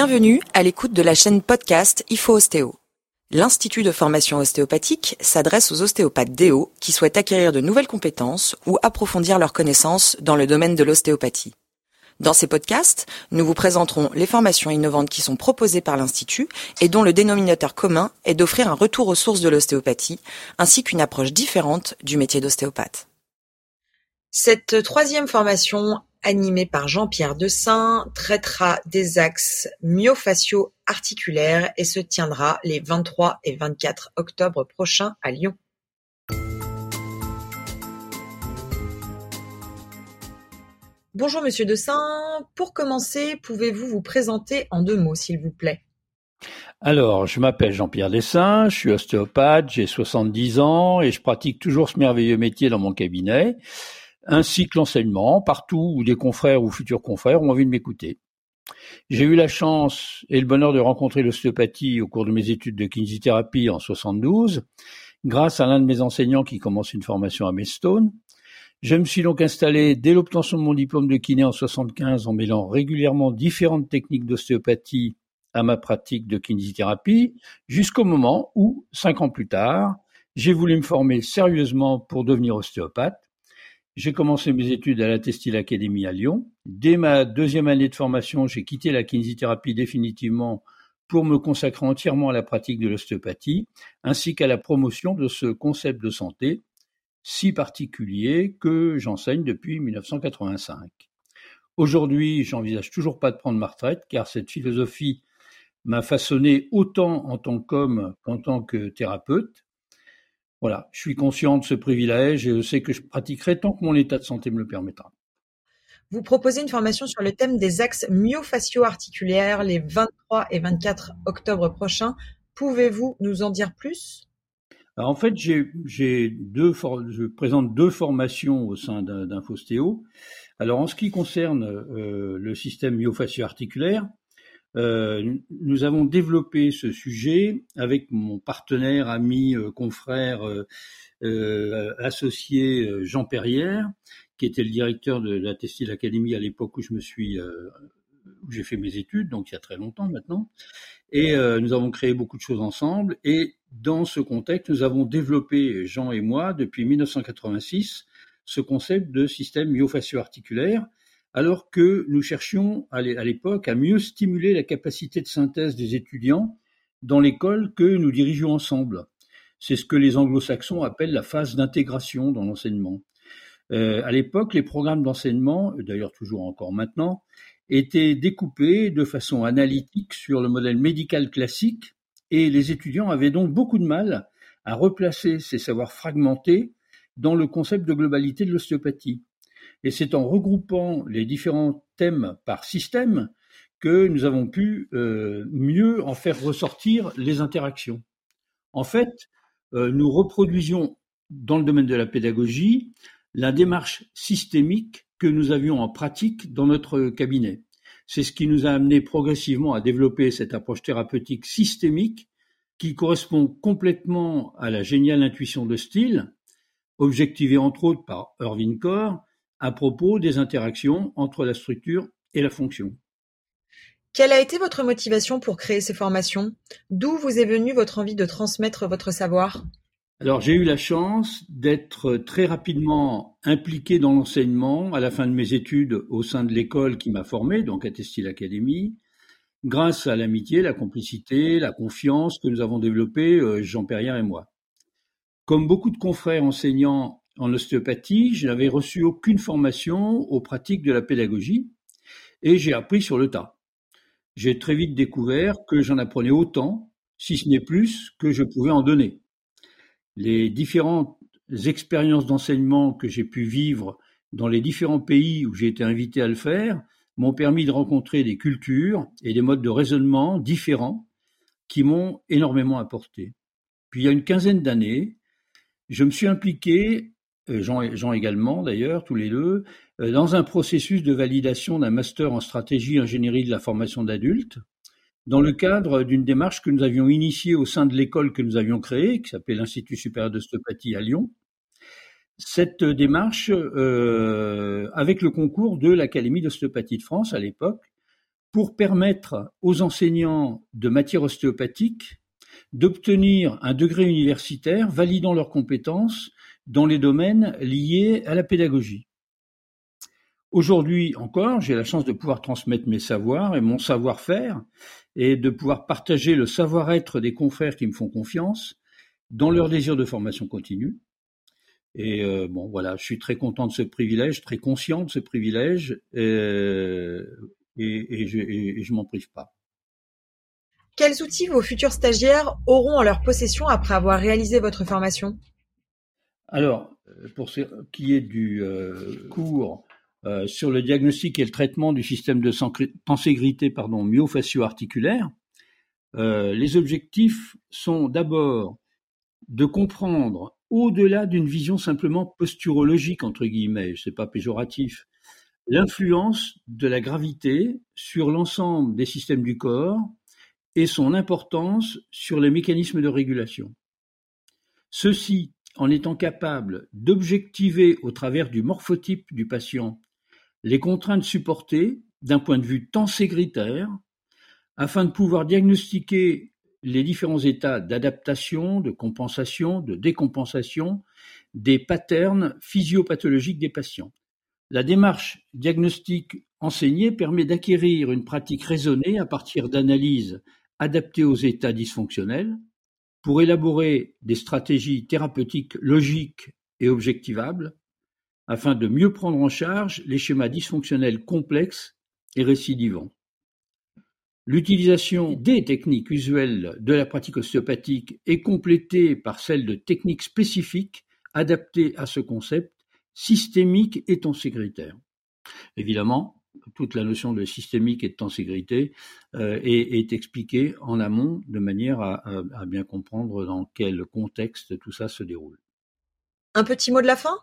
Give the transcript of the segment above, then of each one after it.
Bienvenue à l'écoute de la chaîne podcast IFO Ostéo. L'Institut de formation ostéopathique s'adresse aux ostéopathes DO qui souhaitent acquérir de nouvelles compétences ou approfondir leurs connaissances dans le domaine de l'ostéopathie. Dans ces podcasts, nous vous présenterons les formations innovantes qui sont proposées par l'Institut et dont le dénominateur commun est d'offrir un retour aux sources de l'ostéopathie ainsi qu'une approche différente du métier d'ostéopathe. Cette troisième formation animée par Jean-Pierre Dessin, traitera des axes myofascio-articulaires et se tiendra les 23 et 24 octobre prochains à Lyon. Bonjour Monsieur Dessin, pour commencer, pouvez-vous vous présenter en deux mots s'il vous plaît? Alors, je m'appelle Jean-Pierre Dessin, je suis ostéopathe, j'ai 70 ans et je pratique toujours ce merveilleux métier dans mon cabinet ainsi que l'enseignement, partout où des confrères ou futurs confrères ont envie de m'écouter. J'ai eu la chance et le bonheur de rencontrer l'ostéopathie au cours de mes études de kinésithérapie en 72, grâce à l'un de mes enseignants qui commence une formation à Maidstone. Je me suis donc installé dès l'obtention de mon diplôme de kiné en 75 en mêlant régulièrement différentes techniques d'ostéopathie à ma pratique de kinésithérapie, jusqu'au moment où, cinq ans plus tard, j'ai voulu me former sérieusement pour devenir ostéopathe j'ai commencé mes études à la Textile Academy à Lyon. Dès ma deuxième année de formation, j'ai quitté la kinésithérapie définitivement pour me consacrer entièrement à la pratique de l'ostéopathie, ainsi qu'à la promotion de ce concept de santé si particulier que j'enseigne depuis 1985. Aujourd'hui, j'envisage toujours pas de prendre ma retraite, car cette philosophie m'a façonné autant en tant qu'homme qu'en tant que thérapeute. Voilà, je suis conscient de ce privilège et je sais que je pratiquerai tant que mon état de santé me le permettra. Vous proposez une formation sur le thème des axes myofascio-articulaires les 23 et 24 octobre prochains. Pouvez-vous nous en dire plus? En fait, j'ai deux, je présente deux formations au sein d'Infostéo. Alors, en ce qui concerne euh, le système myofascio-articulaire, euh, nous avons développé ce sujet avec mon partenaire, ami, euh, confrère, euh, associé Jean Perrière, qui était le directeur de la Textile Academy à l'époque où je me suis, où j'ai fait mes études, donc il y a très longtemps maintenant. Et nous avons créé beaucoup de choses ensemble. Et dans ce contexte, nous avons développé, Jean et moi, depuis 1986, ce concept de système myofascio-articulaire alors que nous cherchions à l'époque à mieux stimuler la capacité de synthèse des étudiants dans l'école que nous dirigeons ensemble. C'est ce que les anglo-saxons appellent la phase d'intégration dans l'enseignement. Euh, à l'époque, les programmes d'enseignement, d'ailleurs toujours encore maintenant, étaient découpés de façon analytique sur le modèle médical classique et les étudiants avaient donc beaucoup de mal à replacer ces savoirs fragmentés dans le concept de globalité de l'ostéopathie. Et c'est en regroupant les différents thèmes par système que nous avons pu euh, mieux en faire ressortir les interactions. En fait, euh, nous reproduisions dans le domaine de la pédagogie la démarche systémique que nous avions en pratique dans notre cabinet. C'est ce qui nous a amené progressivement à développer cette approche thérapeutique systémique qui correspond complètement à la géniale intuition de style, objectivée entre autres par Irving Core, à propos des interactions entre la structure et la fonction. Quelle a été votre motivation pour créer ces formations? D'où vous est venue votre envie de transmettre votre savoir? Alors j'ai eu la chance d'être très rapidement impliqué dans l'enseignement à la fin de mes études au sein de l'école qui m'a formé, donc à Textile Academy, grâce à l'amitié, la complicité, la confiance que nous avons développée, euh, Jean Perrière et moi. Comme beaucoup de confrères enseignants en ostéopathie, je n'avais reçu aucune formation aux pratiques de la pédagogie et j'ai appris sur le tas. J'ai très vite découvert que j'en apprenais autant, si ce n'est plus, que je pouvais en donner. Les différentes expériences d'enseignement que j'ai pu vivre dans les différents pays où j'ai été invité à le faire m'ont permis de rencontrer des cultures et des modes de raisonnement différents qui m'ont énormément apporté. Puis il y a une quinzaine d'années, je me suis impliqué euh, Jean, également d'ailleurs, tous les deux, euh, dans un processus de validation d'un master en stratégie ingénierie de la formation d'adultes, dans le cadre d'une démarche que nous avions initiée au sein de l'école que nous avions créée, qui s'appelle l'Institut supérieur d'ostéopathie à Lyon. Cette démarche, euh, avec le concours de l'Académie d'ostéopathie de France à l'époque, pour permettre aux enseignants de matière ostéopathique d'obtenir un degré universitaire validant leurs compétences dans les domaines liés à la pédagogie. Aujourd'hui encore, j'ai la chance de pouvoir transmettre mes savoirs et mon savoir-faire et de pouvoir partager le savoir-être des confrères qui me font confiance dans leur désir de formation continue. Et euh, bon, voilà, je suis très content de ce privilège, très conscient de ce privilège, euh, et, je, et je m'en prive pas. Quels outils vos futurs stagiaires auront en leur possession après avoir réalisé votre formation? Alors, pour ce qui est du euh, cours euh, sur le diagnostic et le traitement du système de tenségrité pardon, myofacio-articulaire, euh, les objectifs sont d'abord de comprendre au-delà d'une vision simplement posturologique, entre guillemets, c'est pas péjoratif, l'influence de la gravité sur l'ensemble des systèmes du corps et son importance sur les mécanismes de régulation. Ceci en étant capable d'objectiver au travers du morphotype du patient les contraintes supportées d'un point de vue tenségritaire afin de pouvoir diagnostiquer les différents états d'adaptation, de compensation, de décompensation des patterns physiopathologiques des patients. La démarche diagnostique enseignée permet d'acquérir une pratique raisonnée à partir d'analyses adaptées aux états dysfonctionnels pour élaborer des stratégies thérapeutiques logiques et objectivables afin de mieux prendre en charge les schémas dysfonctionnels complexes et récidivants. L'utilisation des techniques usuelles de la pratique ostéopathique est complétée par celle de techniques spécifiques adaptées à ce concept systémique et tenségritaire. Évidemment, toute la notion de systémique et de tenségrité euh, est, expliquée en amont de manière à, à bien comprendre dans quel contexte tout ça se déroule. Un petit mot de la fin?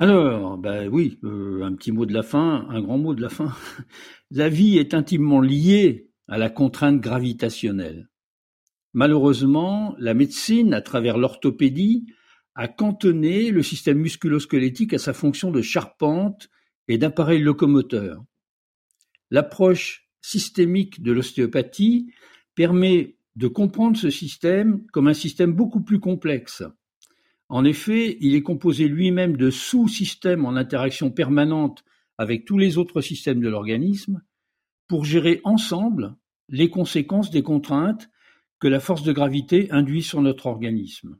Alors, ben oui, euh, un petit mot de la fin, un grand mot de la fin. La vie est intimement liée à la contrainte gravitationnelle. Malheureusement, la médecine, à travers l'orthopédie, a cantonné le système musculosquelettique à sa fonction de charpente et d'appareil locomoteur. L'approche systémique de l'ostéopathie permet de comprendre ce système comme un système beaucoup plus complexe, en effet, il est composé lui-même de sous-systèmes en interaction permanente avec tous les autres systèmes de l'organisme pour gérer ensemble les conséquences des contraintes que la force de gravité induit sur notre organisme.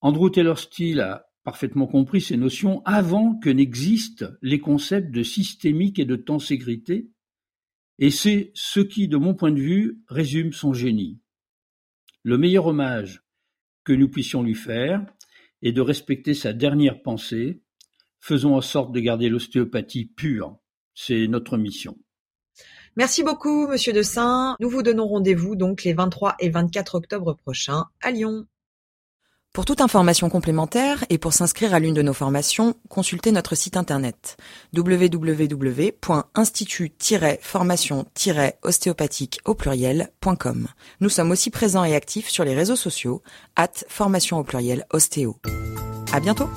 Andrew Taylor Steele a parfaitement compris ces notions avant que n'existent les concepts de systémique et de tenségrité, et c'est ce qui, de mon point de vue, résume son génie. Le meilleur hommage que nous puissions lui faire et de respecter sa dernière pensée. Faisons en sorte de garder l'ostéopathie pure. C'est notre mission. Merci beaucoup, Monsieur De Saint. Nous vous donnons rendez-vous donc les 23 et 24 octobre prochains à Lyon. Pour toute information complémentaire et pour s'inscrire à l'une de nos formations, consultez notre site internet www.institut-formation-ostéopathique au pluriel.com. Nous sommes aussi présents et actifs sur les réseaux sociaux, at formation au pluriel ostéo. À bientôt!